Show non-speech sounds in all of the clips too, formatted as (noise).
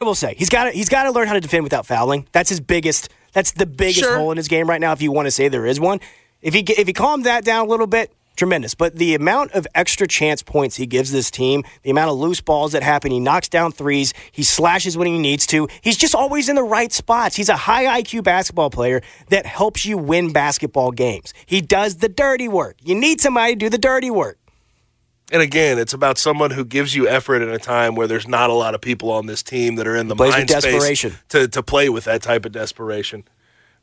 I will say he's got to he's got to learn how to defend without fouling. That's his biggest. That's the biggest Sure. hole in his game right now. If you want to say there is one, if he if he calmed that down a little bit, tremendous. But the amount of extra chance points he gives this team, the amount of loose balls that happen, he knocks down threes, he slashes when he needs to. He's just always in the right spots. He's a high IQ basketball player that helps you win basketball games. He does the dirty work. You need somebody to do the dirty work. And again, it's about someone who gives you effort at a time where there's not a lot of people on this team that are in the Plays mind space to to play with that type of desperation.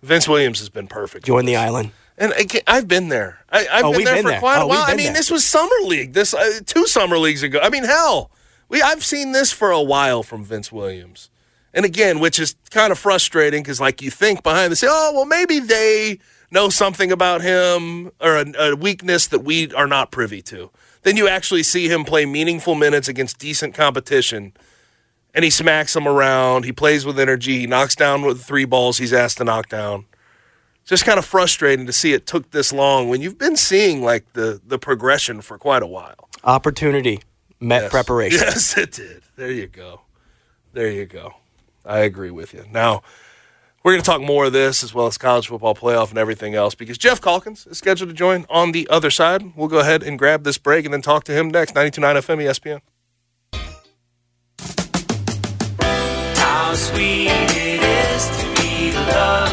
Vince Williams has been perfect. Join the island. And again, I've been there. I, I've Oh, been there been for there. quite Oh, a while. I mean, there. this was summer league. This uh, two summer leagues ago. I mean, hell, we I've seen this for a while from Vince Williams. And again, which is kind of frustrating because, like, you think behind the scene, oh, well, maybe they know something about him or a, a weakness that we are not privy to. Then you actually see him play meaningful minutes against decent competition, and he smacks them around. He plays with energy. He knocks down with the three balls he's asked to knock down just kind of frustrating to see it took this long when you've been seeing like the the progression for quite a while. Opportunity met Yes. preparation. (laughs) Yes, it did. There you go. There you go. I agree with you. Now, we're going to talk more of this as well as college football playoff and everything else because Geoff Calkins is scheduled to join on the other side. We'll go ahead and grab this break and then talk to him next. 92.9 FM ESPN. How sweet it is to be loved.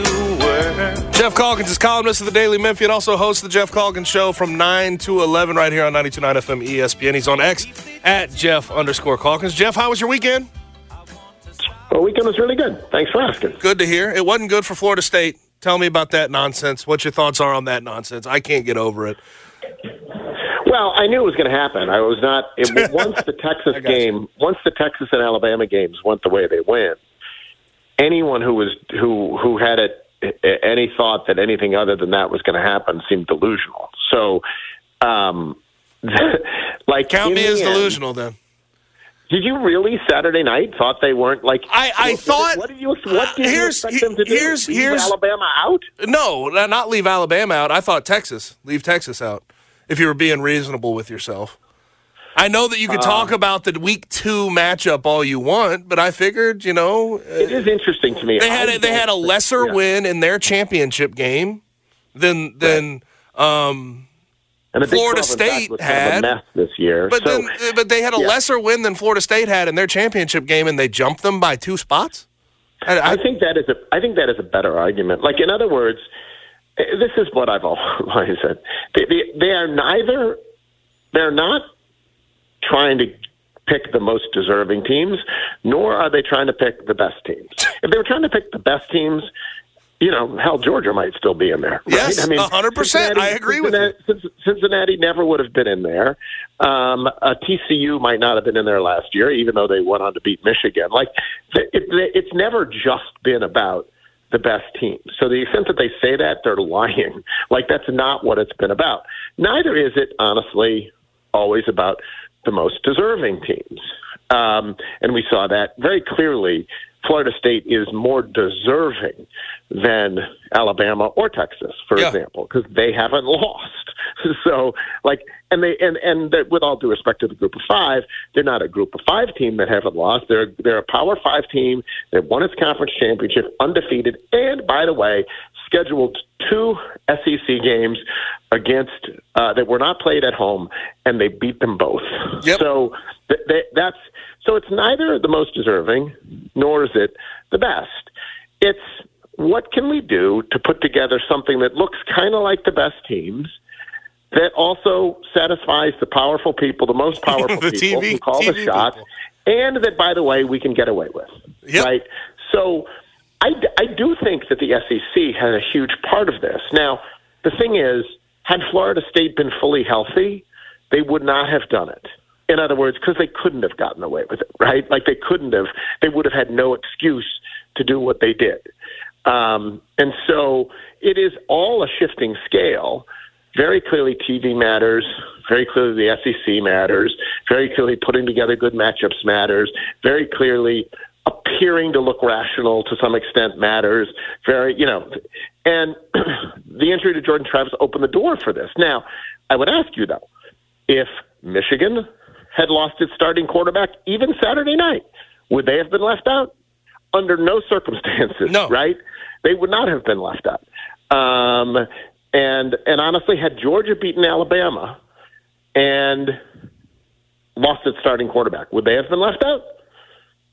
Geoff Calkins is columnist of the Daily Memphian, also hosts the Geoff Calkins Show from 9 to 11 right here on 92.9 FM ESPN. He's on X at Geoff underscore Calkins. Geoff, how was your weekend? Well, weekend was really good. Thanks for asking. Good to hear. It wasn't good for Florida State. Tell me about that nonsense. What your thoughts are on that nonsense? I can't get over it. Well, I knew it was going to happen. I was not. It, (laughs) once the Texas got you. game, once the Texas and Alabama games went the way they went, anyone who was who who had it any thought that anything other than that was going to happen seemed delusional. So, um, (laughs) like Count me as end- delusional then. Did you really Saturday night thought they weren't like? I- I what- thought- What did you what did Here's- you expect them to do? here's- Leave here's- Alabama out. No, not leave Alabama out. I thought Texas. Leave Texas out. If you were being reasonable with yourself. I know that you could talk about the week two matchup all you want, but I figured, you know, uh, It is interesting to me. they had a, they had a lesser yeah. win in their championship game than than um, And Florida 12, in fact, State was kind of had. this year. But so, then, but they had a yeah. lesser win than Florida State had in their championship game, and they jumped them by two spots. I, I, I think that is a I think that is a better argument. Like in other words, this is what I've (laughs) always said. They, they, they are neither. They're not trying to pick the most deserving teams, nor are they trying to pick the best teams. If they were trying to pick the best teams, you know, hell, Georgia might still be in there. Right? Yes, 100%. Cincinnati- I agree with you. Cincinnati, Cincinnati never would have been in there. Um, uh, TCU might not have been in there last year, even though they went on to beat Michigan. Like, it, it, it's never just been about the best team. So the extent that they say that, they're lying. Like, that's not what it's been about. Neither is it, honestly, always about the most deserving teams. Um, and we saw that very clearly Florida State is more deserving than Alabama or Texas, for Yeah. example, because they haven't (laughs) lost. So, like, and they and and with all due respect to the Group of Five, they're not a Group of Five team that haven't lost. They're they're a Power Five team that won its conference championship undefeated, and by the way, scheduled two SEC games against uh, that were not played at home, and they beat them both. Yep. So th- th- that's so it's neither the most deserving nor is it the best. It's what can we do to put together something that looks kind of like the best teams. That also satisfies the powerful people, the most (laughs) powerful The people TV who call the shots, people. and that, by the way, we can get away with. Yep. Right? So I, I do think that the SEC had a huge part of this. Now, the thing is, had Florida State been fully healthy, they would not have done it. In other words, because they couldn't have gotten away with it, right? Like they couldn't have, they would have had no excuse to do what they did. Um, and so it is all a shifting scale. Very clearly, TV matters. Very clearly, the SEC matters. Very clearly, putting together good matchups matters. Very clearly, appearing to look rational to some extent matters. Very, you know, and (clears throat) the injury to Jordan Travis opened the door for this. Now, I would ask you though, if Michigan had lost its starting quarterback even Saturday night, would they have been left out? Under no circumstances, No. right? They would not have been left out. Um, and and honestly, had Georgia beaten Alabama and lost its starting quarterback, would they have been left out?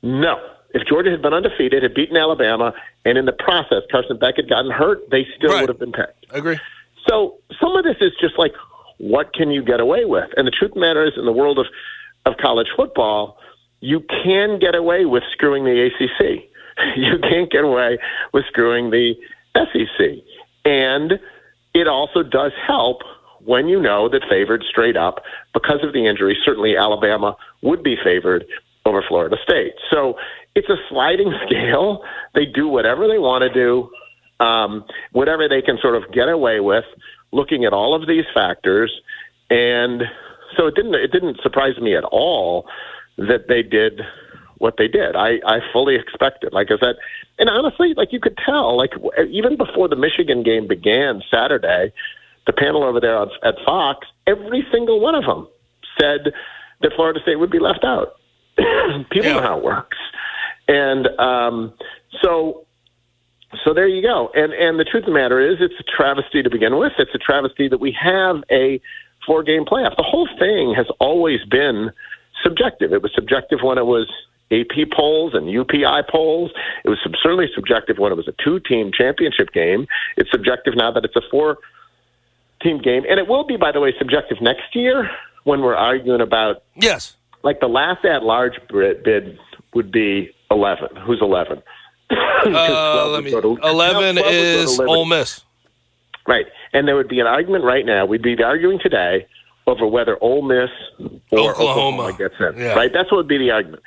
No. If Georgia had been undefeated, had beaten Alabama, and in the process Carson Beck had gotten hurt, they still Right. would have been picked. I Agree. So some of this is just like, what can you get away with? And the truth of the matter is, in the world of, of college football, you can get away with screwing the ACC. (laughs) You can't get away with screwing the SEC. And it also does help when you know that favored straight up because of the injury. Certainly, Alabama would be favored over Florida State. So it's a sliding (laughs) scale. They do whatever they want to do, um, whatever they can sort of get away with, looking at all of these factors. And so it didn't it didn't surprise me at all that they did what they did. I, I fully expected, like I said, and honestly, like you could tell, like even before the Michigan game began Saturday, the panel over there at Fox, every single one of them said that Florida State would be left out. (clears throat) People know how it works, and um, so so there you go. And and the truth of the matter is, it's a travesty to begin with. It's a travesty that we have a four game playoff. The whole thing has always been subjective. It was subjective when it was AP polls and UPI polls. It was certainly subjective when it was a two team championship game. It's subjective now that it's a four team game. And it will be, by the way, subjective next year when we're arguing about Yes. like the last at large bid would be 11. Who's 11? (coughs) Uh, let me. Eleven is Ole Miss. Right. And there would be an argument right now. We'd be arguing today over whether Ole Miss or Oklahoma. Oklahoma, gets in. Yeah. Right? That's what would be the argument.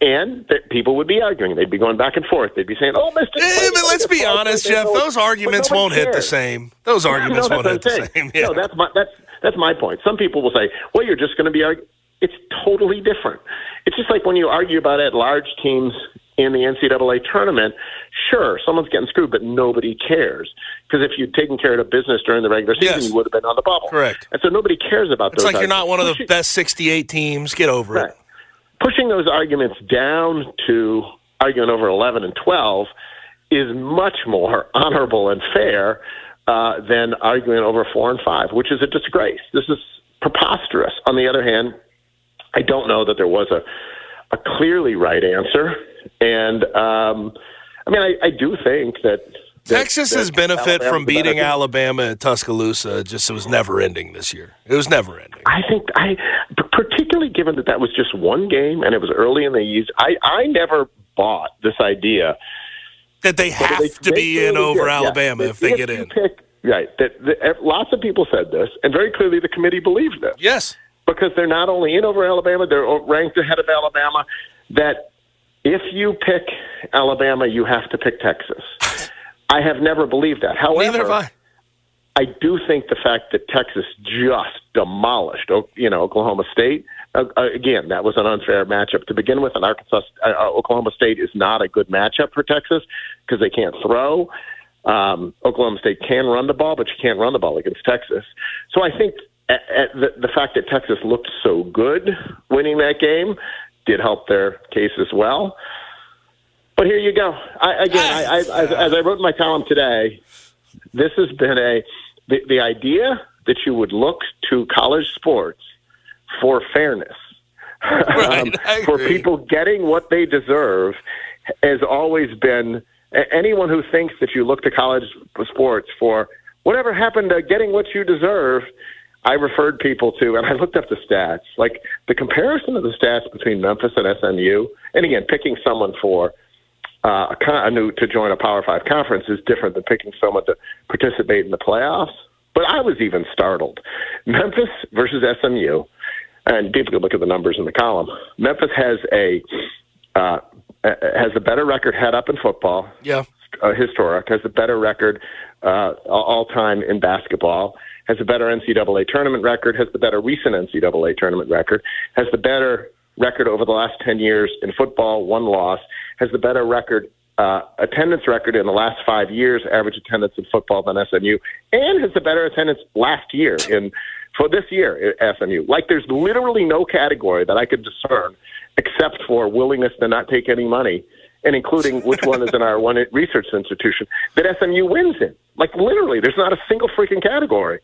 And that people would be arguing. They'd be going back and forth. They'd be saying, "Oh, Mister." but let's be honest, Geoff. Those arguments won't hit the same. Those arguments no, won't hit the same. Yeah. No, that's my that's that's my point. Some people will say, "Well, you're just going to be arguing." It's totally different. It's just like when you argue about at-large teams in the NCAA tournament. Sure, someone's getting screwed, but nobody cares because if you'd taken care of the business during the regular season, Yes. you would have been on the bubble. Correct. And so nobody cares about It's those. like you're not one of the best 68 teams. Get over Right. it. Pushing those arguments down to arguing over 11 and 12 is much more (laughs) honorable and fair uh, than arguing over four and five, which is a disgrace. This is preposterous. On the other hand, I don't know that there was a, a clearly right answer. And um, I mean, I, I do think that. Texas's benefit from beating. Alabama at Tuscaloosa just was never ending this year. It was never ending. I think I, particularly given that that was just one game and it was early in the year, I I never bought this idea That they have they- to be in over did, yeah. Alabama if they get in. Pick, right. That, that lots of people said this, and very clearly the committee believed this Yes. because they're not only in over Alabama, they're ranked ahead of Alabama. That if you pick Alabama, you have to pick Texas. (laughs) I have never believed that. However, I. I do think the fact that Texas just demolished, you know, Oklahoma State Uh, uh, again, that was an unfair matchup to begin with. And Arkansas, uh, Oklahoma State is not a good matchup for Texas because they can't throw. Um, Oklahoma State can run the ball, but you can't run the ball against Texas. So I think at, at the, the fact that Texas looked so good winning that game did help their case as well. But here you go. I, again, I, I, as, as I wrote in my column today, this has been a the, the idea that you would look to college sports for fairness, Right, (laughs) um, for people getting what they deserve, has always been anyone who thinks that you look to college sports for whatever happened to getting what you deserve. I referred people to, and I looked up the stats. Like the comparison of the stats between Memphis and SMU, and again, picking someone for uh, a, con- a new to join a Power Five conference is different than picking someone to participate in the playoffs. But I was even startled. Memphis versus SMU, and people can look at the numbers in the column. Memphis has a uh, has a better record head up in football. Yeah. Uh, historic has a better record uh, all time in basketball. Has a better NCAA tournament record. Has the better recent NCAA tournament record. Has the better record over the last ten years in football. One loss. Has the better record uh, attendance record in the last five years, average attendance in football than SMU, and has the better attendance last year in for this year at SMU. Like there's literally no category that I could discern except for willingness to not take any money, and including which one is in our (laughs) one research institution that SMU wins in. Like literally, there's not a single freaking category.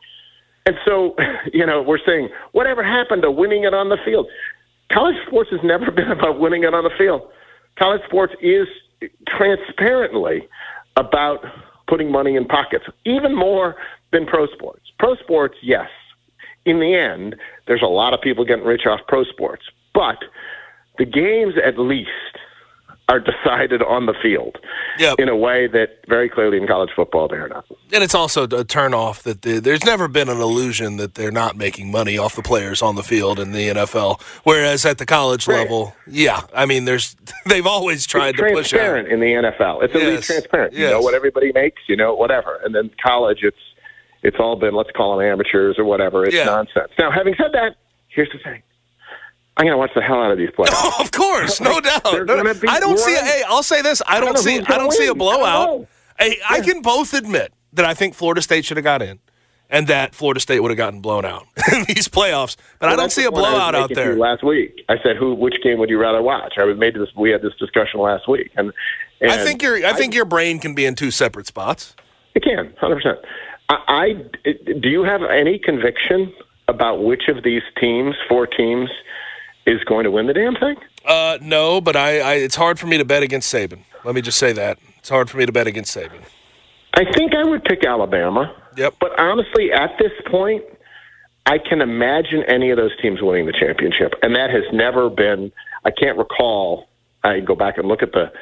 And so, (laughs) you know, we're saying whatever happened to winning it on the field. College sports has never (laughs) been about winning it on the field. College sports is transparently about putting money in pockets, even more than pro sports. Pro sports, yes. In the end, there's a lot of people getting rich off pro sports, but the games at least are decided on the field Yep. in a way that very clearly in college football they're not. And it's also a turn off that the, there's never been an illusion that they're not making money off the players on the field in the NFL. Whereas at the college Right. level, yeah, I mean, there's (laughs) they've always tried it's to push out. transparent in the NFL. It's at least Yes. transparent. You Yes. know what everybody makes, you know, whatever. And then college, it's it's all been let's call them amateurs or whatever. It's Yeah. nonsense. Now, having said that, here's the thing: I'm going to watch the hell out of these playoffs. (laughs) of course, no doubt. No, I don't see. A, hey, I'll say this: I don't don't see. I don't see a win. I blowout. Hey, I can both admit that I think Florida State should have got in, and that Florida State would have gotten blown out (laughs) in these playoffs. But I don't see a point I was blowout out there. Last week, I said, "Who? Which game would you rather watch?" I was made this. We had this discussion last week, and, and I think your I think your brain can be in two separate spots. It can, hundred percent. I, I do. You have any conviction about which of these teams, four teams, is going to win the damn thing? Uh, no, but I, I it's hard for me to bet against Saban. Let me just say that it's hard for me to bet against Saban. I think I would pick Alabama. Yep. But honestly, at this point, I can imagine any of those teams winning the championship, and that has never been. I can't recall. I go back and look at the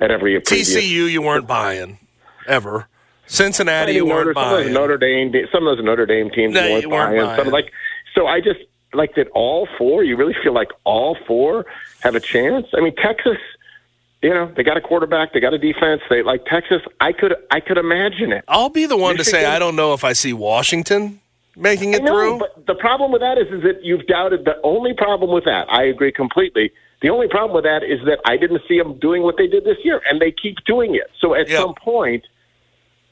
at every previous. TCU, you weren't buying ever. Cincinnati, you weren't Notre, some buying. Notre Dame, some of those Notre Dame teams No, you weren't you weren't buying. Some buying. like, so I just like that all four. You really feel like all four have a chance. I mean, Texas. You know, they got a quarterback, they got a defense. They like Texas. I could, I could imagine it. I'll be the one to say I don't know if I see Washington making it know, through. but the problem with that is, is that you've doubted. The only problem with that, I agree completely. The only problem with that is that I didn't see them doing what they did this year, and they keep doing it. So at Yep. some point,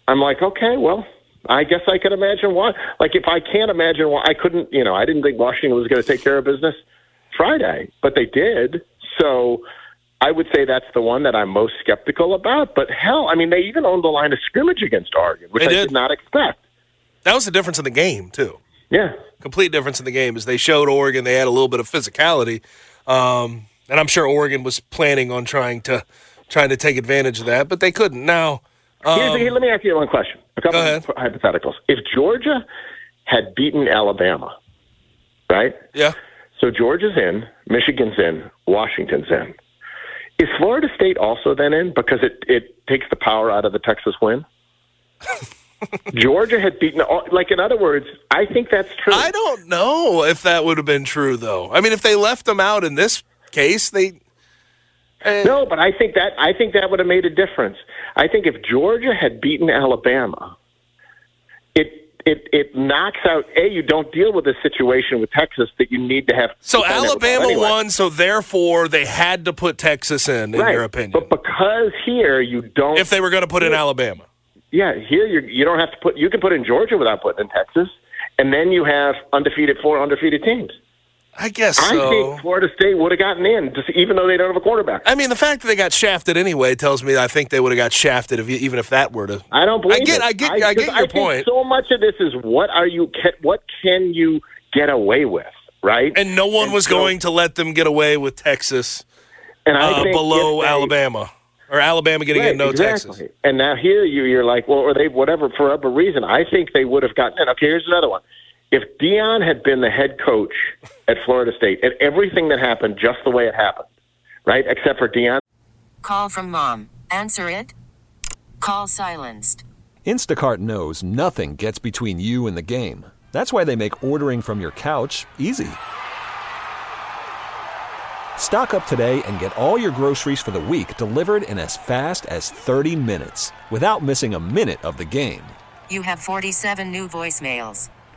I'm like, okay, well, I guess I could imagine why. Like if I can't imagine why, I couldn't. You know, I didn't think Washington was going to take care of business Friday, but they did. So I would say that's the one that I'm most skeptical about. But hell, I mean, they even owned the line of scrimmage against Oregon, which I did. not expect. that was the difference in the game too. Yeah. Complete difference in the game is they showed Oregon they had a little bit of physicality, um, and I'm sure Oregon was planning on trying to trying to take advantage of that, but they couldn't. Now, um, here, let me ask you one question. A couple of hypotheticals. If Georgia had beaten Alabama, right? yeah, So Georgia's in, Michigan's in, Washington's in. Is Florida State also then in because it, it takes the power out of the Texas win? (laughs) Georgia had beaten, all, like in other words, I think that's true. I don't know if that would have been true though. I mean, if they left them out in this case, they No, but I think that I think that would have made a difference. I think if Georgia had beaten Alabama, it it it knocks out. A, you don't deal with this situation with Texas that you need to have. So to find out about Alabama anyway. won, so therefore they had to put Texas in, in right. your opinion. But because here you don't. if they were going to put in Alabama. Yeah, here you you don't have to put. You can put in Georgia without putting in Texas, and then you have undefeated four undefeated teams. I guess I so. think Florida State would have gotten in, just even though they don't have a quarterback. I mean, the fact that they got shafted anyway tells me I think they would have got shafted if, even if that were to. I don't believe I get, it. I get, I, get 'cause your I point. So much of this is what are you? What can you get away with? Right? and no one And was so- going to let them get away with Texas and I uh, below they- Alabama or Alabama getting Right, in no exactly. Texas. And now here you you're like, well, or they whatever for whatever reason. I think they would have gotten in. Okay, here's another one. If Deion had been the head coach at Florida State, and everything that happened just the way it happened, right, except for Deion. Call from mom. Answer it. Call silenced. Instacart knows nothing gets between you and the game. That's why they make ordering from your couch easy. Stock up today and get all your groceries for the week delivered in as fast as 30 minutes without missing a minute of the game. You have 47 new voicemails.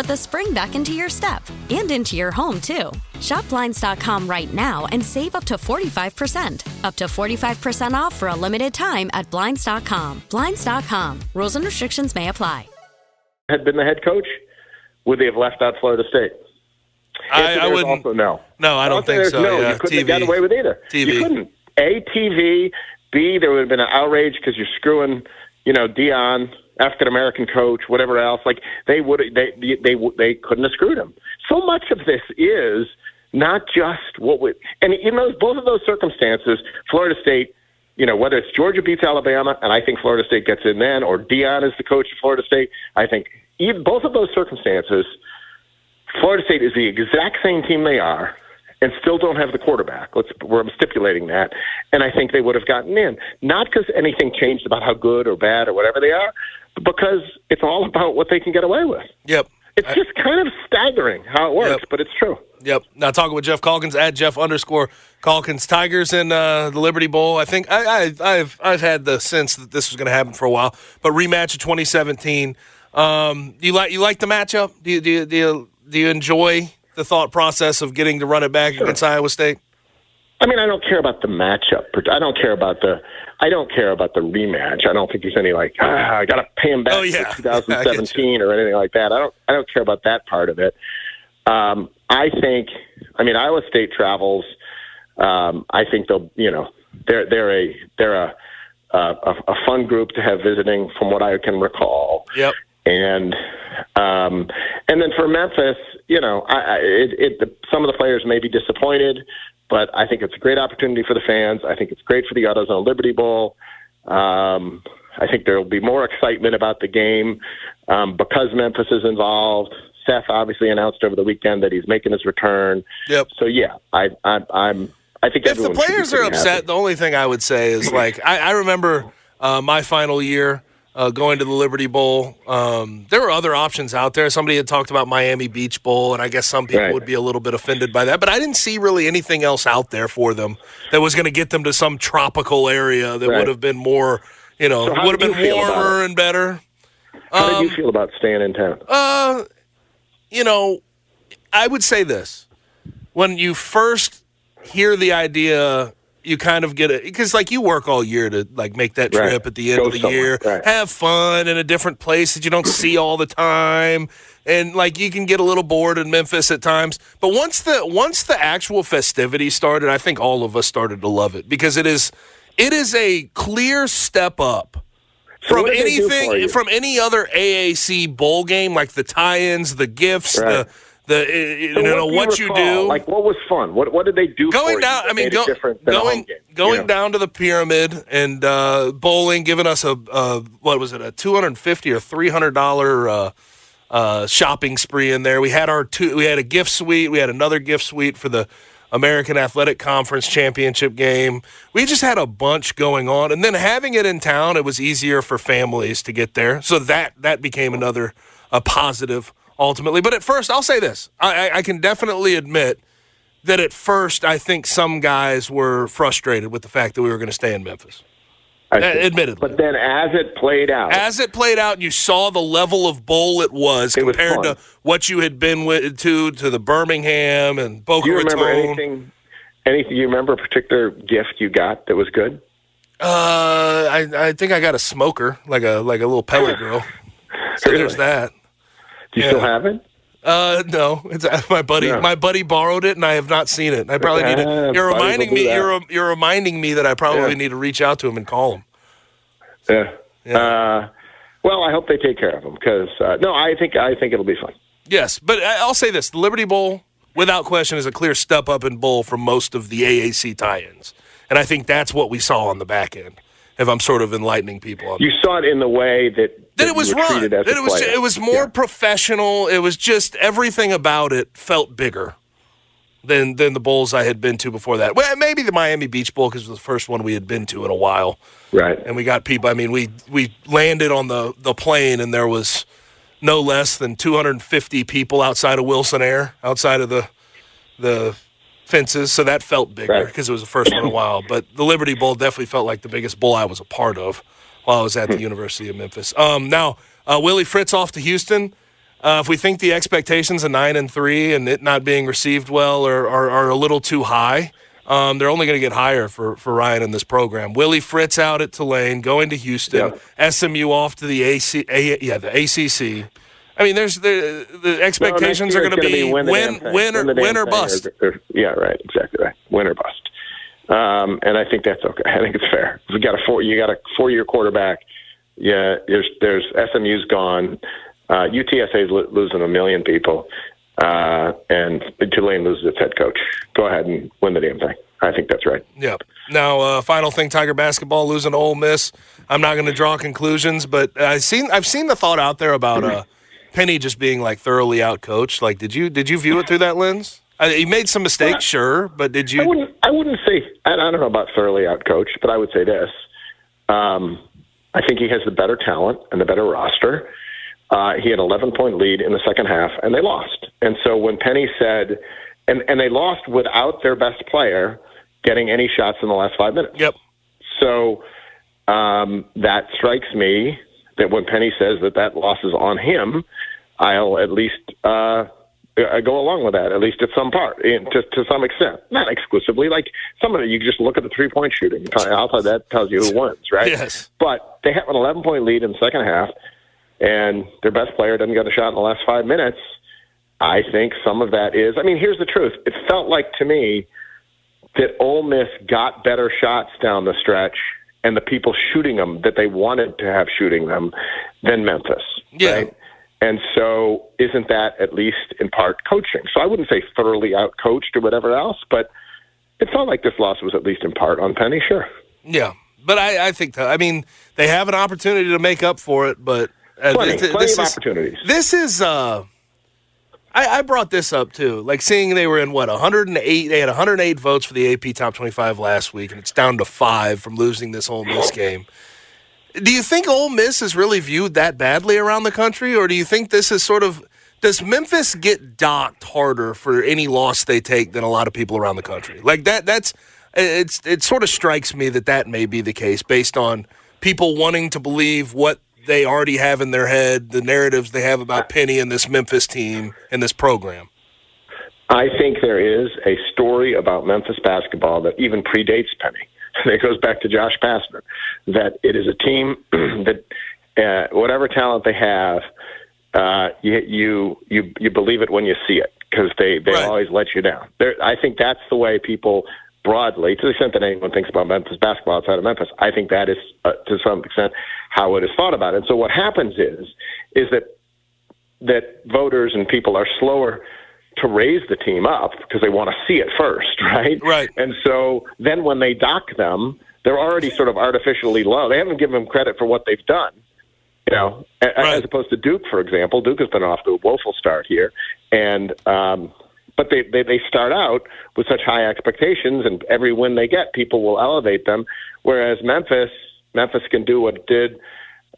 put the spring back into your step and into your home, too. Shop Blinds.com right now and save up to 45%. Up to 45% off for a limited time at Blinds.com. Blinds.com. Rules and restrictions may apply. Had been the head coach, would they have left out Florida State? I, I wouldn't. Also, no. No, I don't think so. No, yeah, you couldn't TV. have gotten away with either. TV. You couldn't. A TV. B there would have been an outrage because you're screwing, you know, Deion, African American coach, whatever else. Like they would, they they they, couldn't have screwed him. So much of this is not just what would, and in those both of those circumstances, Florida State. You know, whether it's Georgia beats Alabama, and I think Florida State gets in then, or Deion is the coach of Florida State, I think even, both of those circumstances, Florida State is the exact same team they are and still don't have the quarterback. Let's we're stipulating that. And I think they would have gotten in. Not because anything changed about how good or bad or whatever they are, because it's all about what they can get away with. Yep. It's just kind of staggering how it works, Yep. but it's true. Yep. Now talking with Geoff Calkins at Geoff underscore Calkins Tigers in uh, the Liberty Bowl. I think I, I, I've I've had the sense that this was going to happen for a while, but rematch of 2017. Um, you like you like the matchup? Do you do you, do you, do you enjoy the thought process of getting to run it back against Iowa State? I mean, I don't care about the matchup. I don't care about the. I don't care about the rematch. I don't think there's any like ah, I got to pay him back Oh, yeah. (laughs) for 2017 or anything like that. I don't. I don't care about that part of it. Um, I think. I mean, Iowa State travels. Um, I think they'll. You know, they're they're a they're a a, a fun group to have visiting, from what I can recall. Yep. And um, and then for Memphis, you know, I, I, it, it, the, some of the players may be disappointed, but I think it's a great opportunity for the fans. I think it's great for the AutoZone Liberty Bowl. Um, I think there will be more excitement about the game um, because Memphis is involved. Seth obviously announced over the weekend that he's making his return. Yep. So yeah, I, I, I'm. I think if the everyone should be players are upset, happy. the only thing I would say is like I, I remember uh, my final year uh, going to the Liberty Bowl. Um, there were other options out there. Somebody had talked about Miami Beach Bowl, and I guess some people Right. would be a little bit offended by that. But I didn't see really anything else out there for them that was going to get them to some tropical area that Right. would have been more, you know, So would have been you feel about warmer and better. How Um, did you feel about staying in town? Uh, you know, I would say this: when you first hear the idea, you kind of get it because, like, you work all year to like make that Right. trip at the end Go of the somewhere. year, Right. have fun in a different place that you don't see all the time, and like you can get a little bored in Memphis at times. But once the once the actual festivities started, I think all of us started to love it because it is it is a clear step up So from what did they do for anything from any other AAC bowl game, like the tie-ins, the gifts, Right. the the uh, you So know what you, recall? do. Like, what was fun? What What did they do? going for down, You I mean, go, made it different than a going you going know? down to the pyramid and uh, bowling, giving us a, a what was it, a two hundred fifty or three hundred dollar uh, uh, shopping spree in there. We had our two, we had a gift suite, we had another gift suite for the American Athletic Conference championship game. We just had a bunch going on, and then having it in town, it was easier for families to get there. So that that became another a positive ultimately. But at first, I'll say this: I, I, I can definitely admit that at first, I think some guys were frustrated with the fact that we were going to stay in Memphis. A- admittedly. But then, as it played out, As it played out, you saw the level of bowl it was It compared fun. to what you had been with, to to the Birmingham and Boca do you remember Raton. anything? Anything? You remember a particular gift you got that was good? Uh, I I think I got a smoker, like a like a little pellet (laughs) grill. So Really? there's that. Do you Yeah. still have it? Uh, no, it's uh, my buddy. My buddy borrowed it, and I have not seen it. I probably need Yeah, to. You're reminding me. that. You're you're reminding me that I probably Yeah. need to reach out to him and call him. Yeah. Yeah. Uh, well, I hope they take care of them because uh, no, I think I think it'll be fun. Yes, but I'll say this: the Liberty Bowl, without question, is a clear step up in bowl from most of the AAC tie-ins, and I think that's what we saw on the back end. If I'm sort of enlightening people on You saw it in the way that, that it was run. That it was player. it was more Yeah. professional. It was just everything about it felt bigger than than the bowls I had been to before that. Well, maybe the Miami Beach Bowl because it was the first one we had been to in a while, right. and we got people. I mean, we we landed on the the plane and there was no less than 250 people outside of Wilson Air, outside of the the fences. So that felt bigger Right. because it was the first one in a while. But the Liberty Bowl definitely felt like the biggest bowl I was a part of while I was at the (laughs) University of Memphis. Um, now, uh, Willie Fritz off to Houston. Uh, if we think the expectations of nine and three and it not being received well are, are, are a little too high, um, they're only going to get higher for, for Ryan in this program. Willie Fritz out at Tulane, going to Houston. SMU off to the AC, A, yeah, the ACC. I mean, there's the the expectations No, are going to be gonna win, thing. win, or, win or bust. or- yeah, right. Exactly right. Win or bust. Um, and I think that's okay. (laughs) I think it's fair. You got a four, you got a four-year quarterback. Yeah, there's there's SMU's gone. Uh, UTSA's lo- losing a million people, uh, and Tulane loses its head coach. Go ahead and win the damn thing. I think that's right. Yep. Now, uh, final thing: Tiger basketball losing to Ole Miss. I'm not going to draw conclusions, but I've seen I've seen the thought out there about uh, Penny just being like thoroughly outcoached. Like, did you did you view it through that lens? Uh, he made some mistakes, sure, but did I you? wouldn't. I wouldn't say. I I don't know about thoroughly outcoached, but I would say this. Um, I think he has the better talent and the better roster. Uh, he had an 11 point lead in the second half, and they lost. And so when Penny said, and and they lost without their best player getting any shots in the last five minutes. Yep. So um, that strikes me that when Penny says that that loss is on him, I'll at least uh, uh, go along with that, at least at some part, and to, to some extent, not exclusively. Like some of it, you just look at the three point shooting. Outside that tells you who wins, right? Yes. But they have an 11 point lead in the second half, and their best player doesn't get a shot in the last five minutes. I think some of that is. I mean, here's the truth. It felt like to me that Ole Miss got better shots down the stretch, and the people shooting them that they wanted to have shooting them than Memphis. Yeah. Right? And so, isn't that at least in part coaching? So I wouldn't say thoroughly out coached or whatever else, but it felt like this loss was at least in part on Penny. Sure. Yeah, but I, I think that, I mean they have an opportunity to make up for it, but uh, Plenty, this of is, opportunities. This is uh I, I brought this up too. Like seeing they were in what 108, they had 108 votes for the AP Top 25 last week, and it's down to five from losing this Ole Miss (laughs) game. Do you think Ole Miss is really viewed that badly around the country, or do you think this is sort of does Memphis get docked harder for any loss they take than a lot of people around the country? Like that. That's it's it sort of strikes me that that may be the case based on people wanting to believe what they already have in their head, the narratives they have about Penny and this Memphis team and this program. I think there is a story about Memphis basketball that even predates Penny. It goes back to Josh Pastner, that it is a team (clears throat) that uh, whatever talent they have, uh, you you you you believe it when you see it because they they Right. always let you down. There, I think that's the way people broadly, to the extent that anyone thinks about Memphis basketball outside of Memphis, I think that is uh, to some extent how it is thought about. And so what happens is is that that voters and people are slower to raise the team up because they want to see it first, (laughs) right? Right. And so then when they dock them, they're already sort of artificially low. They haven't given them credit for what they've done. You know, Right. as opposed to Duke, for example. Duke has been off to a woeful start here, and um, but they, they they start out with such high expectations, and every win they get, people will elevate them. Whereas Memphis, Memphis can do what it did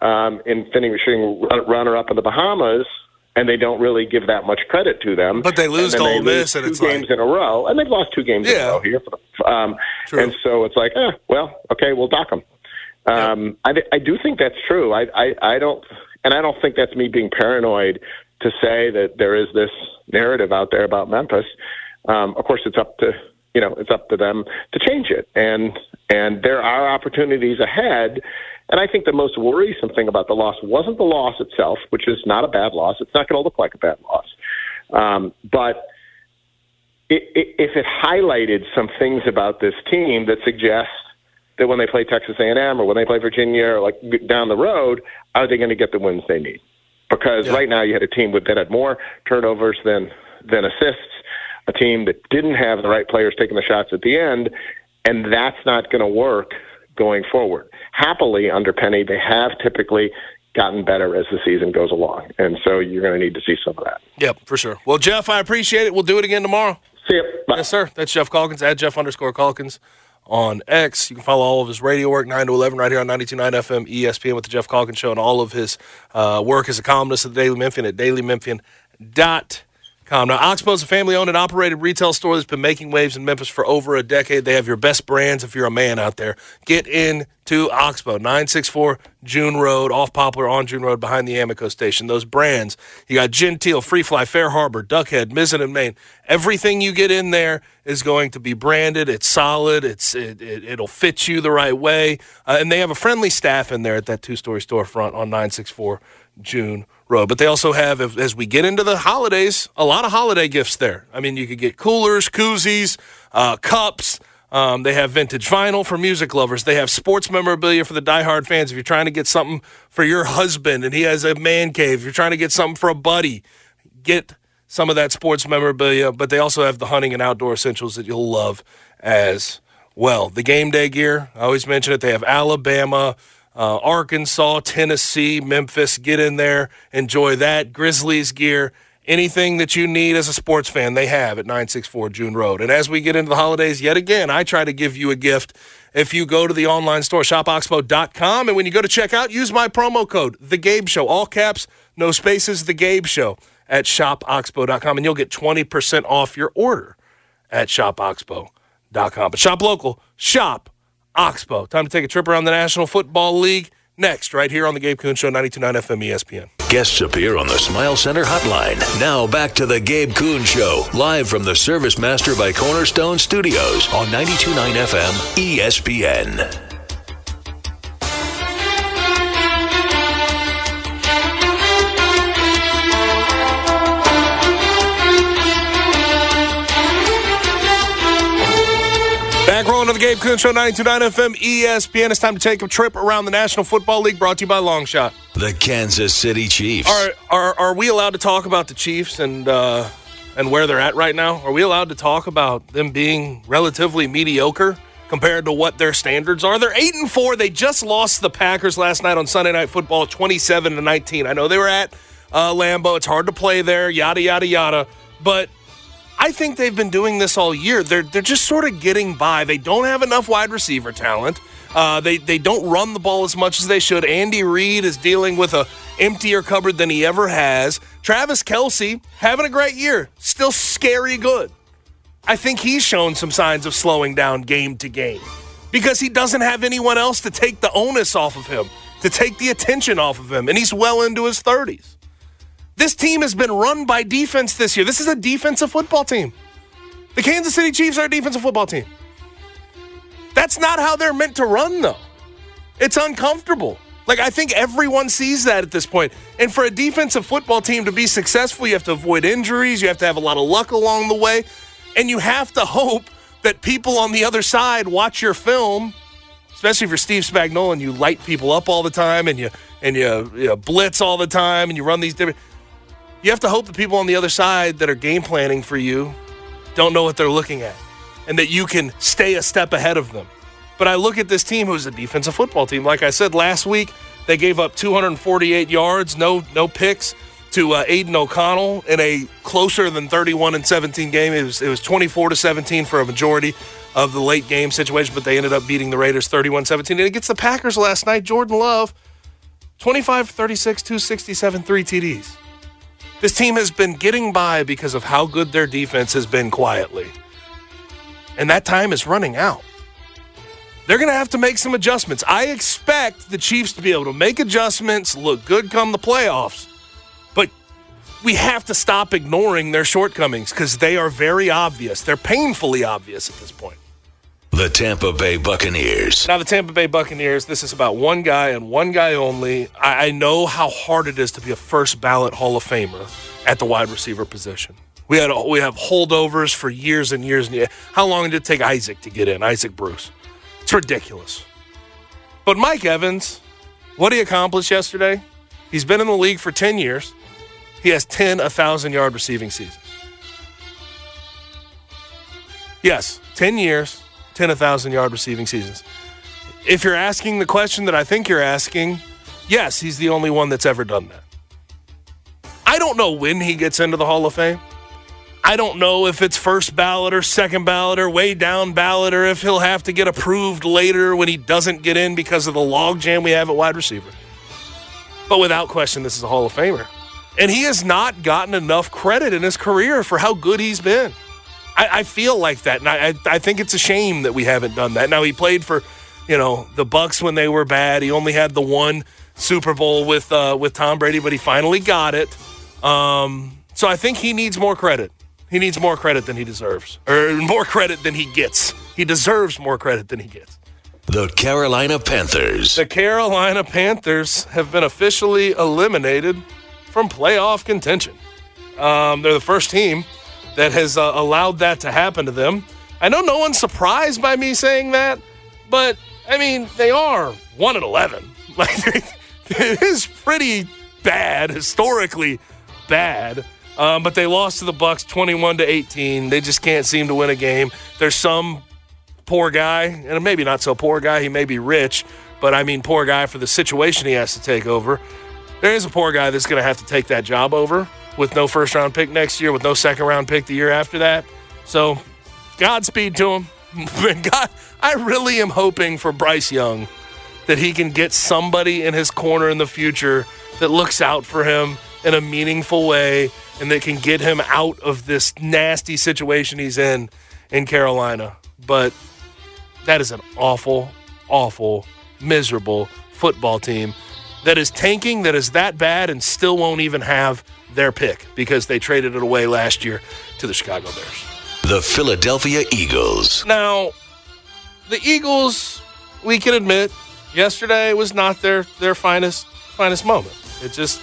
um, in finishing run- runner-up in the Bahamas, and they don't really give that much credit to them. But they lose to Ole Miss, and two like- games in a row, and they've lost two games in a row here. For the, um, and so it's like, eh, well, okay, we'll dock them. Um, I, I do think that's true. I, I, I don't, and I don't think that's me being paranoid to say that there is this narrative out there about Memphis. Um, of course, it's up to you know it's up to them to change it, and and there are opportunities ahead. And I think the most worrisome thing about the loss wasn't the loss itself, which is not a bad loss. It's not going to look like a bad loss, um, but it, it, if it highlighted some things about this team that suggest that when they play Texas A&M or when they play Virginia or like down the road, are they going to get the wins they need? Because right now you had a team with, that had more turnovers than than assists, a team that didn't have the right players taking the shots at the end, and that's not going to work going forward. Happily, under Penny, they have typically gotten better as the season goes along, and so you're going to need to see some of that. Yep, for sure. Well, Geoff, I appreciate it. We'll do it again tomorrow. See you. Bye. Yes, sir. That's Geoff Calkins at Geoff underscore Calkins on X. You can follow all of his radio work, 9 to 11, right here on 92.9 FM ESPN with the Geoff Calkins Show and all of his uh, work as a columnist at the Daily Memphian at dailymemphian.com. Now, Oxbow is a family owned and operated retail store that's been making waves in Memphis for over a decade. They have your best brands if you're a man out there. Get into Oxbow, 964 June Road, off Poplar on June Road behind the Amico station. Those brands, you got Genteel, Free Fly, Fair Harbor, Duckhead, Mizzen and Main. Everything you get in there is going to be branded. It's solid. It's it, it, it'll fit you the right way. Uh, and they have a friendly staff in there at that two-story storefront on 964 June Road. But they also have, as we get into the holidays, a lot of holiday gifts there. I mean, you could get coolers, koozies, uh, cups. Um, they have vintage vinyl for music lovers. They have sports memorabilia for the diehard fans. If you're trying to get something for your husband and he has a man cave, if you're trying to get something for a buddy, get some of that sports memorabilia. But they also have the hunting and outdoor essentials that you'll love as well. The game day gear, I always mention it. They have Alabama, uh, Arkansas, Tennessee, Memphis. Get in there, enjoy that. Grizzlies gear. Anything that you need as a sports fan, they have at 964 June Road. And as we get into the holidays, yet again, I try to give you a gift. If you go to the online store, shopoxbow.com, and when you go to checkout, use my promo code, The Gabe Show, all caps, no spaces, The Gabe Show at shopoxbow.com, and you'll get 20% off your order at shopoxbow.com. But shop local, shop Oxbow. Time to take a trip around the National Football League next, right here on the Gabe Kuhn Show, 92.9 FM ESPN. Guests appear on the Smile Center hotline. Now back to the Gabe Kuhn Show, live from the Service Master by Cornerstone Studios on 92.9 FM ESPN. Back rolling to the Gabe Kuhn Show, 92.9 FM ESPN. It's time to take a trip around the National Football League, brought to you by Longshot. The Kansas City Chiefs. Are are are we allowed to talk about the Chiefs and uh, and where they're at right now? Are we allowed to talk about them being relatively mediocre compared to what their standards are? They're eight and four. They just lost the Packers last night on Sunday Night Football, twenty-seven to nineteen. I know they were at uh, Lambeau. It's hard to play there. Yada yada yada. But I think they've been doing this all year. They're they're just sort of getting by. They don't have enough wide receiver talent. Uh, they they don't run the ball as much as they should. Andy Reid is dealing with a emptier cupboard than he ever has. Travis Kelce having a great year, still scary good. I think he's shown some signs of slowing down game to game because he doesn't have anyone else to take the onus off of him, to take the attention off of him, and he's well into his 30s. This team has been run by defense this year. This is a defensive football team. The Kansas City Chiefs are a defensive football team. That's not how they're meant to run, though. It's uncomfortable. Like, I think everyone sees that at this point. And for a defensive football team to be successful, you have to avoid injuries, you have to have a lot of luck along the way, and you have to hope that people on the other side watch your film, especially for Steve Spagnuolo and you light people up all the time and you and you, you blitz all the time and you run these different. You have to hope the people on the other side that are game planning for you don't know what they're looking at and that you can stay a step ahead of them. But I look at this team who's a defensive football team. Like I said last week, they gave up 248 yards, no no picks to uh, Aidan O'Connell in a closer than 31 and 17 game. It was it was 24 to 17 for a majority of the late game situation, but they ended up beating the Raiders 31-17. And against the Packers last night, Jordan Love 25 36 267 3 TDs. This team has been getting by because of how good their defense has been quietly. And that time is running out. They're going to have to make some adjustments. I expect the Chiefs to be able to make adjustments, look good come the playoffs. But we have to stop ignoring their shortcomings because they are very obvious. They're painfully obvious at this point. The Tampa Bay Buccaneers. Now, the Tampa Bay Buccaneers, this is about one guy and one guy only. I, I know how hard it is to be a first ballot Hall of Famer at the wide receiver position. We had we have holdovers for years and years and years. How long did it take Isaac to get in? Isaac Bruce. It's ridiculous. But Mike Evans, what he accomplished yesterday? He's been in the league for 10 years. He has 10 1,000 yard receiving seasons. Yes, 10 years, 10 1,000 yard receiving seasons. If you're asking the question that I think you're asking, yes, he's the only one that's ever done that. I don't know when he gets into the Hall of Fame. I don't know if it's first ballot or second ballot or way down ballot or if he'll have to get approved later when he doesn't get in because of the logjam we have at wide receiver. But without question, this is a Hall of Famer. And he has not gotten enough credit in his career for how good he's been. I, I feel like that, and I, I think it's a shame that we haven't done that. Now he played for, you know, the Bucs when they were bad. He only had the one Super Bowl with uh, with Tom Brady, but he finally got it. Um, so I think he needs more credit. He needs more credit than he deserves, or more credit than he gets. He deserves more credit than he gets. The Carolina Panthers. The Carolina Panthers have been officially eliminated from playoff contention. Um, they're the first team that has uh, allowed that to happen to them. I know no one's surprised by me saying that, but I mean, they are 1 and 11. (laughs) Like, it is pretty bad, historically bad. Um, but they lost to the Bucs 21 to 18. They just can't seem to win a game. There's some poor guy, and maybe not so poor guy. He may be rich, but I mean poor guy for the situation he has to take over. There is a poor guy that's going to have to take that job over with no first round pick next year, with no second round pick the year after that. So, Godspeed to him. (laughs) God, I really am hoping for Bryce Young that he can get somebody in his corner in the future that looks out for him in a meaningful way and that can get him out of this nasty situation he's in in Carolina. But that is an awful, awful, miserable football team that is tanking, that is that bad, and still won't even have their pick because they traded it away last year to the Chicago Bears. The Philadelphia Eagles. Now, the Eagles, we can admit, yesterday was not their their finest finest moment. It just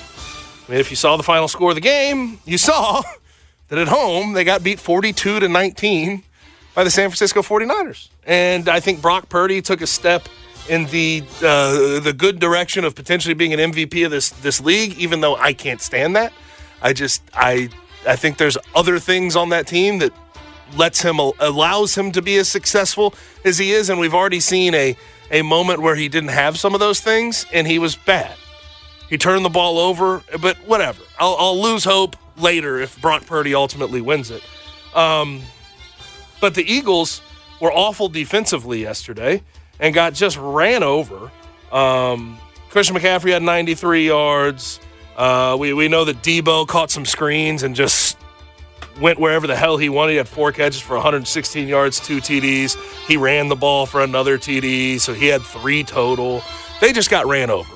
I mean, if you saw the final score of the game, you (laughs) saw that at home they got beat 42 to 19 by the San Francisco 49ers. And I think Brock Purdy took a step in the uh, the good direction of potentially being an MVP of this this league, even though I can't stand that. I just I I think there's other things on that team that lets him allows him to be as successful as he is, and we've already seen a a moment where he didn't have some of those things and he was bad. He turned the ball over, but whatever. I'll, I'll lose hope later if Brock Purdy ultimately wins it. Um, but the Eagles were awful defensively yesterday. and got just ran over. Um, Christian McCaffrey had 93 yards. Uh, we, we know that Deebo caught some screens and just went wherever the hell he wanted. He had four catches for 116 yards, two TDs. He ran the ball for another TD, so he had three total. They just got ran over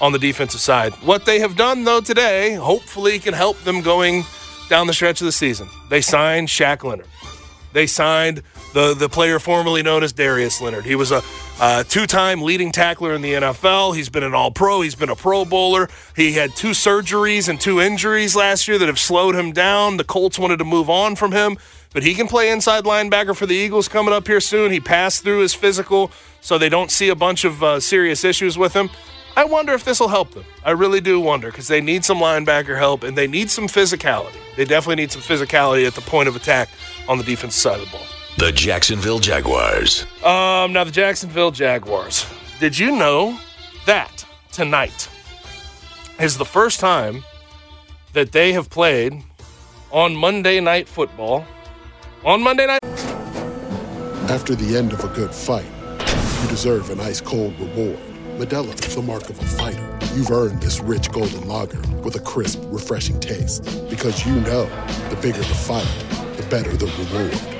on the defensive side. What they have done, though, today, hopefully can help them going down the stretch of the season. They signed Shaq Leonard. They signed the, the player formerly known as Darius Leonard. He was a two time leading tackler in the NFL. He's been an all pro. He's been a pro bowler. He had two surgeries and two injuries last year that have slowed him down. The Colts wanted to move on from him, but he can play inside linebacker for the Eagles coming up here soon. He passed through his physical, so they don't see a bunch of uh, serious issues with him. I wonder if this will help them. I really do wonder because they need some linebacker help and they need some physicality. They definitely need some physicality at the point of attack on the defensive side of the ball. The Jacksonville Jaguars. Um, now the Jacksonville Jaguars. Did you know that tonight is the first time that they have played on Monday Night Football? On Monday night. After the end of a good fight, you deserve an ice cold reward. Modelo is the mark of a fighter. You've earned this rich golden lager with a crisp, refreshing taste. Because you know, the bigger the fight, the better the reward.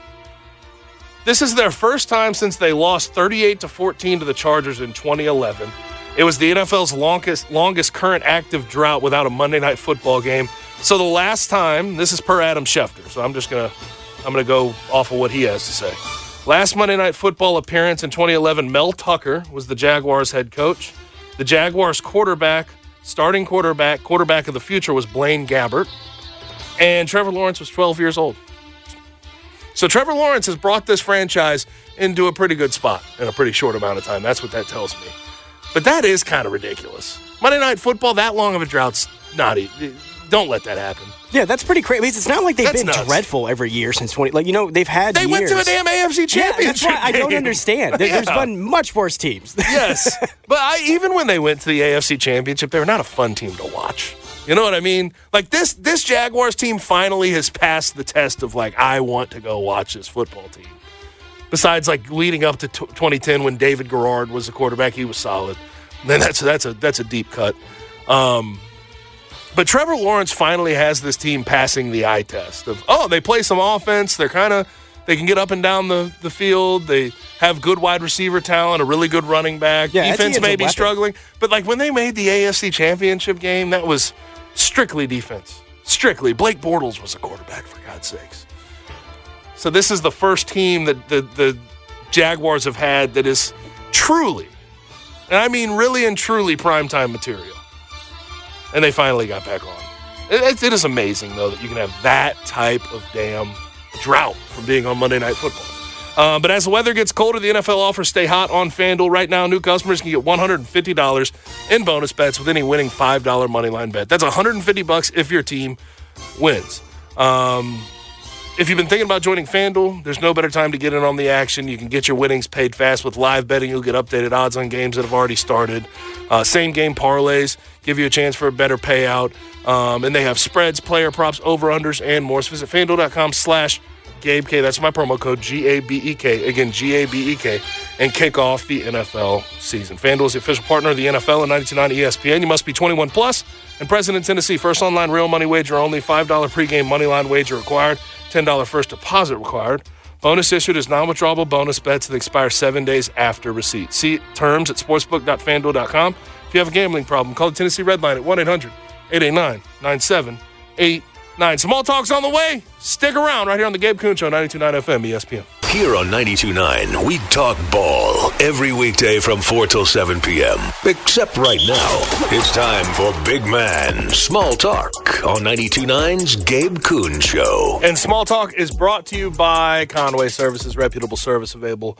This is their first time since they lost 38 to 14 to the Chargers in 2011. It was the NFL's longest longest current active drought without a Monday night football game. So the last time, this is per Adam Schefter. So I'm just gonna I'm gonna go off of what he has to say. Last Monday night football appearance in 2011, Mel Tucker was the Jaguars head coach. The Jaguars quarterback, starting quarterback, quarterback of the future was Blaine Gabbert, and Trevor Lawrence was 12 years old. So Trevor Lawrence has brought this franchise into a pretty good spot in a pretty short amount of time. That's what that tells me. But that is kind of ridiculous. Monday Night Football, that long of a drought's not. Don't let that happen. Yeah, that's pretty crazy. It's not like they've That's been nuts. dreadful every year since 20. Like, you know, they've had They went to a damn AFC Yeah, that's championship. why I don't understand. There, There's Yeah. been much worse teams. yes, (laughs) but I, even when they went to the AFC Championship, they were not a fun team to watch. You know what I mean? Like this, this Jaguars team finally has passed the test of like I want to go watch this football team. Besides, like leading up to t- 2010 when David Garrard was the quarterback, he was solid. Then that's that's a that's a deep cut. Um, but Trevor Lawrence finally has this team passing the eye test of oh they play some offense. They're kind of they can get up and down the, the field. They have good wide receiver talent, a really good running back. Yeah, Defense may be struggling, but like when they made the AFC Championship game, that was strictly defense. Strictly, Blake Bortles was a quarterback for God's sakes. So this is the first team that the the Jaguars have had that is truly, and I mean really and truly primetime material. And they finally got back on. It, it- it is amazing though that you can have that type of damn drought from being on Monday Night Football. Uh, but as the weather gets colder, the NFL offers stay hot on FanDuel. Right now, new customers can get $150 in bonus bets with any winning $5 money line bet. That's 150 bucks if your team wins. Um, if you've been thinking about joining FanDuel, there's no better time to get in on the action. You can get your winnings paid fast with live betting. You'll get updated odds on games that have already started. Uh, same game parlays give you a chance for a better payout. Um, and they have spreads, player props, over-unders, and more. So visit FanDuel.com slash Gabe K. That's my promo code G A B E K. Again, G A B E K. And kick off the NFL season. FanDuel is the official partner of the NFL and 92.9 ESPN. You must be 21 plus and present in Tennessee. First online real money wager only. $5 pregame money line wager required. $10 first deposit required. Bonus issued is non withdrawable bonus bets that expire seven days after receipt. See terms at sportsbook.fanduel.com. If you have a gambling problem, call the Tennessee Red Line at 1 800 889 9788. 9. Small talk's on the way. Stick around right here on the Gabe Kuhn Show, 929 FM, ESPN. Here on 929, we talk ball every weekday from 4 till 7 p.m. Except right now, it's time for Big Man Small Talk on 929's Gabe Kuhn Show. And Small Talk is brought to you by Conway Services, reputable service available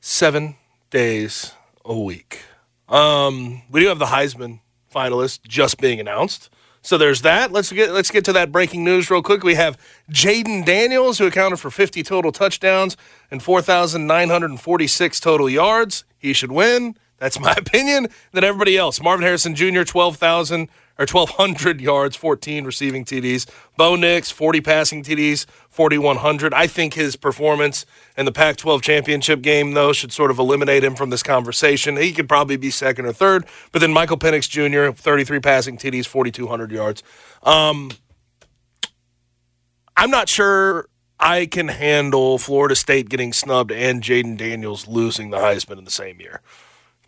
seven days a week. Um, we do have the Heisman finalist just being announced. So there's that. Let's get let's get to that breaking news real quick. We have Jayden Daniels, who accounted for 50 total touchdowns and 4,946 total yards. He should win. That's my (laughs) opinion. Then everybody else: Marvin Harrison Jr. 12,000 or 1,200 yards, 14 receiving TDs. Bo Nix 40 passing TDs, 4,100. I think his performance in the Pac-12 championship game, though, should sort of eliminate him from this conversation. He could probably be second or third. But then Michael Penix Jr. 33 passing TDs, 4,200 yards. Um, I'm not sure I can handle Florida State getting snubbed and Jayden Daniels losing the Heisman in the same year.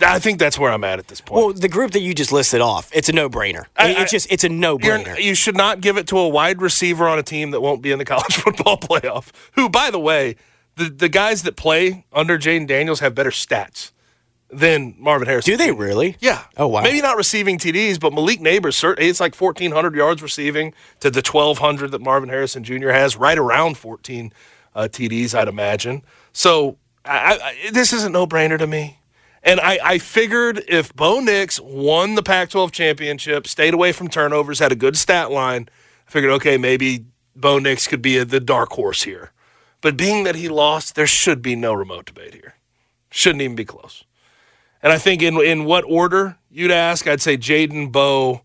I think that's where I'm at at this point. Well, the group that you just listed off, it's a no-brainer. I- it's just it's a no-brainer. You should not give it to a wide receiver on a team that won't be in the (laughs) college football playoff. Who, by the way, the, the guys that play under Jayden Daniels have better stats than Marvin Harrison. Do they really? Yeah. Oh wow. Maybe not receiving TDs, but Malik Nabers, it's like 1,400 yards receiving to the 1,200 that Marvin Harrison Jr. has, right around 14 uh, TDs, I'd imagine. So I, I, this is a no brainer to me. And I, I figured if Bo Nix won the Pac 12 championship, stayed away from turnovers, had a good stat line, I figured, okay, maybe Bo Nix could be a, the dark horse here. But being that he lost, there should be no remote debate here. Shouldn't even be close. And I think in in what order you'd ask, I'd say Jayden, Bo,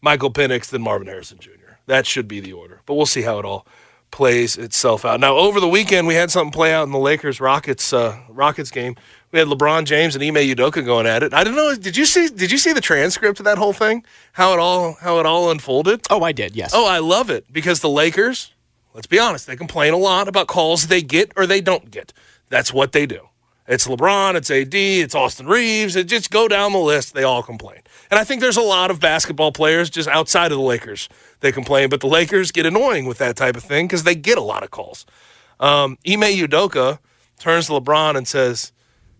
Michael Penix, then Marvin Harrison Jr. That should be the order. But we'll see how it all plays itself out. Now, over the weekend, we had something play out in the Lakers Rockets uh, Rockets game. We had LeBron James and Ime Udoka going at it. I don't know. Did you see? Did you see the transcript of that whole thing? How it all how it all unfolded? Oh, I did. Yes. Oh, I love it because the Lakers. Let's be honest. They complain a lot about calls they get or they don't get. That's what they do. It's LeBron, it's AD, it's Austin Reaves. It just go down the list. They all complain. And I think there's a lot of basketball players just outside of the Lakers. They complain, but the Lakers get annoying with that type of thing because they get a lot of calls. Um, Ime Udoka turns to LeBron and says,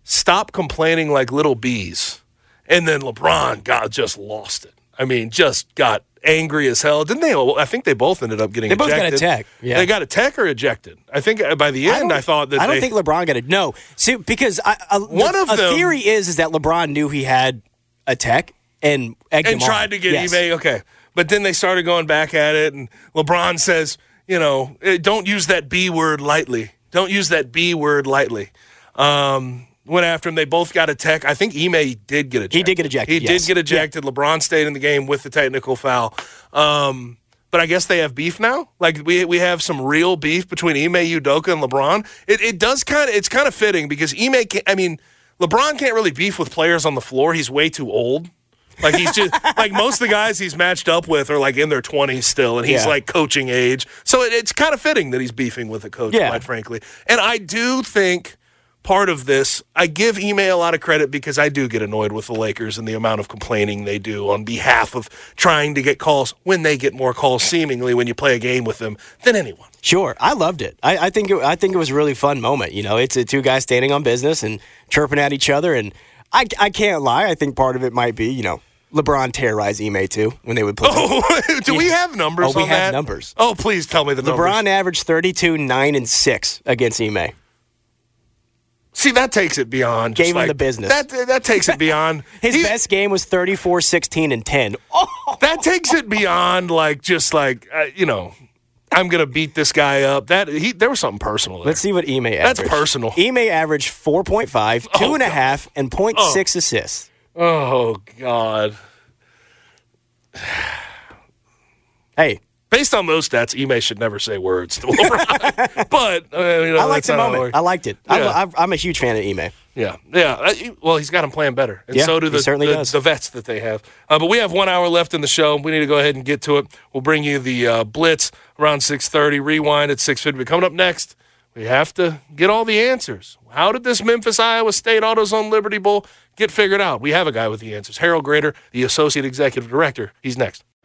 "Stop complaining like little bees." And then LeBron got just lost it. I mean, just got angry as hell. Didn't they? I think they both ended up getting. They both got a tech, yeah. They got a tech or ejected. I think uh, by the end, I, thought that I don't they, think LeBron got it. No, see, because I, a, One the- of a them- theory is is that LeBron knew he had a tech and and tried on. to get Yes. Ime. Okay, but then they started going back at it, and LeBron says, you know, eh, don't use that B word lightly. Don't use that B word lightly. Um, went after him. They both got a tech. I think Ime did get ejected. He did get ejected, He yes. did get ejected. LeBron stayed in the game with the technical foul. Um, but I guess they have beef now. Like we we have some real beef between Ime Udoka and LeBron. It it does kind of it's kind of fitting because Ime. Can, I mean, LeBron can't really beef with players on the floor. He's way too old. Like he's just (laughs) like most of the guys he's matched up with are like in their twenties still, and he's Yeah. like coaching age. So it, it's kind of fitting that he's beefing with a coach, Yeah. quite frankly. And I do think part of this, I give Ime a lot of credit because I do get annoyed with the Lakers and the amount of complaining they do on behalf of trying to get calls when they get more calls, seemingly when you play a game with them than anyone. Sure, I loved it. I, I think it, I think it was a really fun moment. You know, it's uh two guys standing on business and chirping at each other, and I, I can't lie. I think part of it might be you know LeBron terrorized Ime too when they would play. (laughs) Oh, do we have numbers? Oh, we have that? numbers. Oh, please tell me the numbers. LeBron averaged 32, 9, and 6 against Ime. See, that takes it beyond. just Gave him like- the business. That that takes it beyond. (laughs) His He- best game was 34, 16, and 10. (laughs) Oh, that takes it beyond like just like uh, you know, I'm gonna beat this guy up. That he there was something personal there. let's see what Ime averaged. That's personal. Ime averaged 4.5, Oh, two and a God. half, and 0.6 assists. oh God. Hey, Based on those stats, Ime should never say words to (laughs) LeBron. but uh, you know, I liked the it moment. I liked it. Yeah. I'm a huge fan of Ime. Yeah, yeah. Uh, Well, he's got him playing better, and Yeah, so do the, the, the vets that they have. Uh, but we have one hour left in the show. We need to go ahead and get to it. We'll bring you the uh, blitz around six thirty. Rewind at six fifty. Coming up next, we have to get all the answers. How did this Memphis Iowa State AutoZone Liberty Bowl get figured out? We have a guy with the answers. Harold Graeter, the associate executive director. He's next.